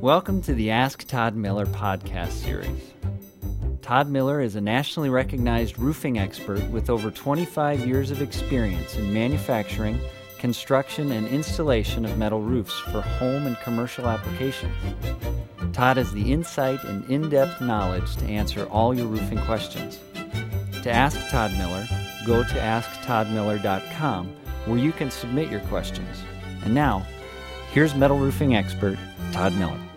Welcome to the Ask Todd Miller podcast series. Todd Miller is a nationally recognized roofing expert with over 25 years of experience in manufacturing, construction, and installation of metal roofs for home and commercial applications. Todd has the insight and in depth knowledge to answer all your roofing questions. To ask Todd Miller, go to asktoddmiller.com where you can submit your questions. And now, here's metal roofing expert Todd Miller.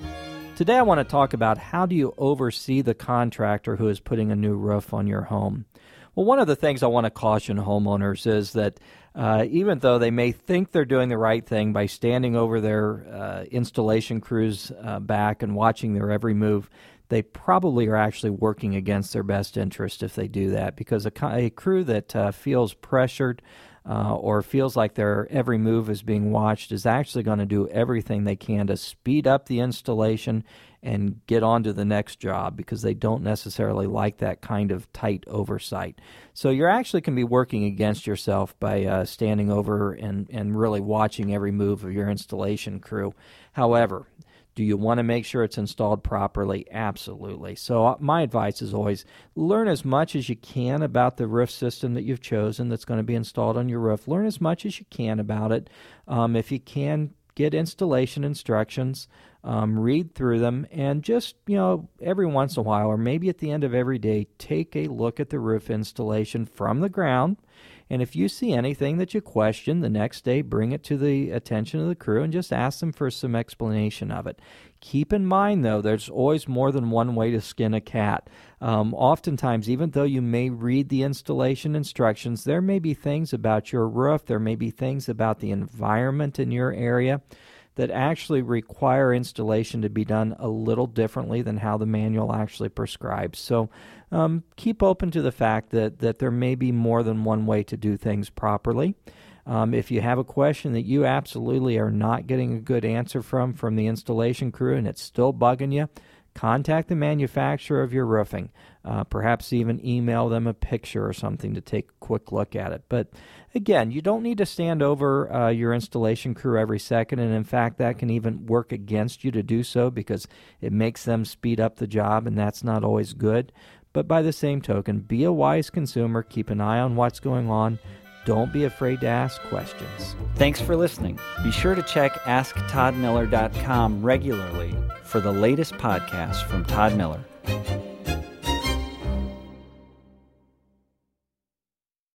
Today, I want to talk about how do you oversee the contractor who is putting a new roof on your home. Well, one of the things I want to caution homeowners is that uh, even though they may think they're doing the right thing by standing over their uh, installation crews uh, back and watching their every move, they probably are actually working against their best interest if they do that because a, a crew that uh, feels pressured uh, or feels like their every move is being watched is actually going to do everything they can to speed up the installation and get on to the next job because they don't necessarily like that kind of tight oversight. So you're actually can be working against yourself by uh, standing over and, and really watching every move of your installation crew. However, do you want to make sure it's installed properly? Absolutely. So, uh, my advice is always learn as much as you can about the roof system that you've chosen that's going to be installed on your roof. Learn as much as you can about it. Um, if you can, get installation instructions, um, read through them, and just, you know, every once in a while, or maybe at the end of every day, take a look at the roof installation from the ground and if you see anything that you question the next day, bring it to the attention of the crew and just ask them for some explanation of it. Keep in mind, though, there's always more than one way to skin a cat. Um, oftentimes, even though you may read the installation instructions, there may be things about your roof, there may be things about the environment in your area that actually require installation to be done a little differently than how the manual actually prescribes. So um, keep open to the fact that, that there may be more than one way to do things properly. Um, if you have a question that you absolutely are not getting a good answer from from the installation crew and it's still bugging you, contact the manufacturer of your roofing. Uh, perhaps even email them a picture or something to take a quick look at it. But again, you don't need to stand over uh, your installation crew every second, and in fact, that can even work against you to do so because it makes them speed up the job, and that's not always good. But by the same token, be a wise consumer, keep an eye on what's going on. Don't be afraid to ask questions. Thanks for listening. Be sure to check AskToddMiller.com regularly for the latest podcasts from Todd Miller.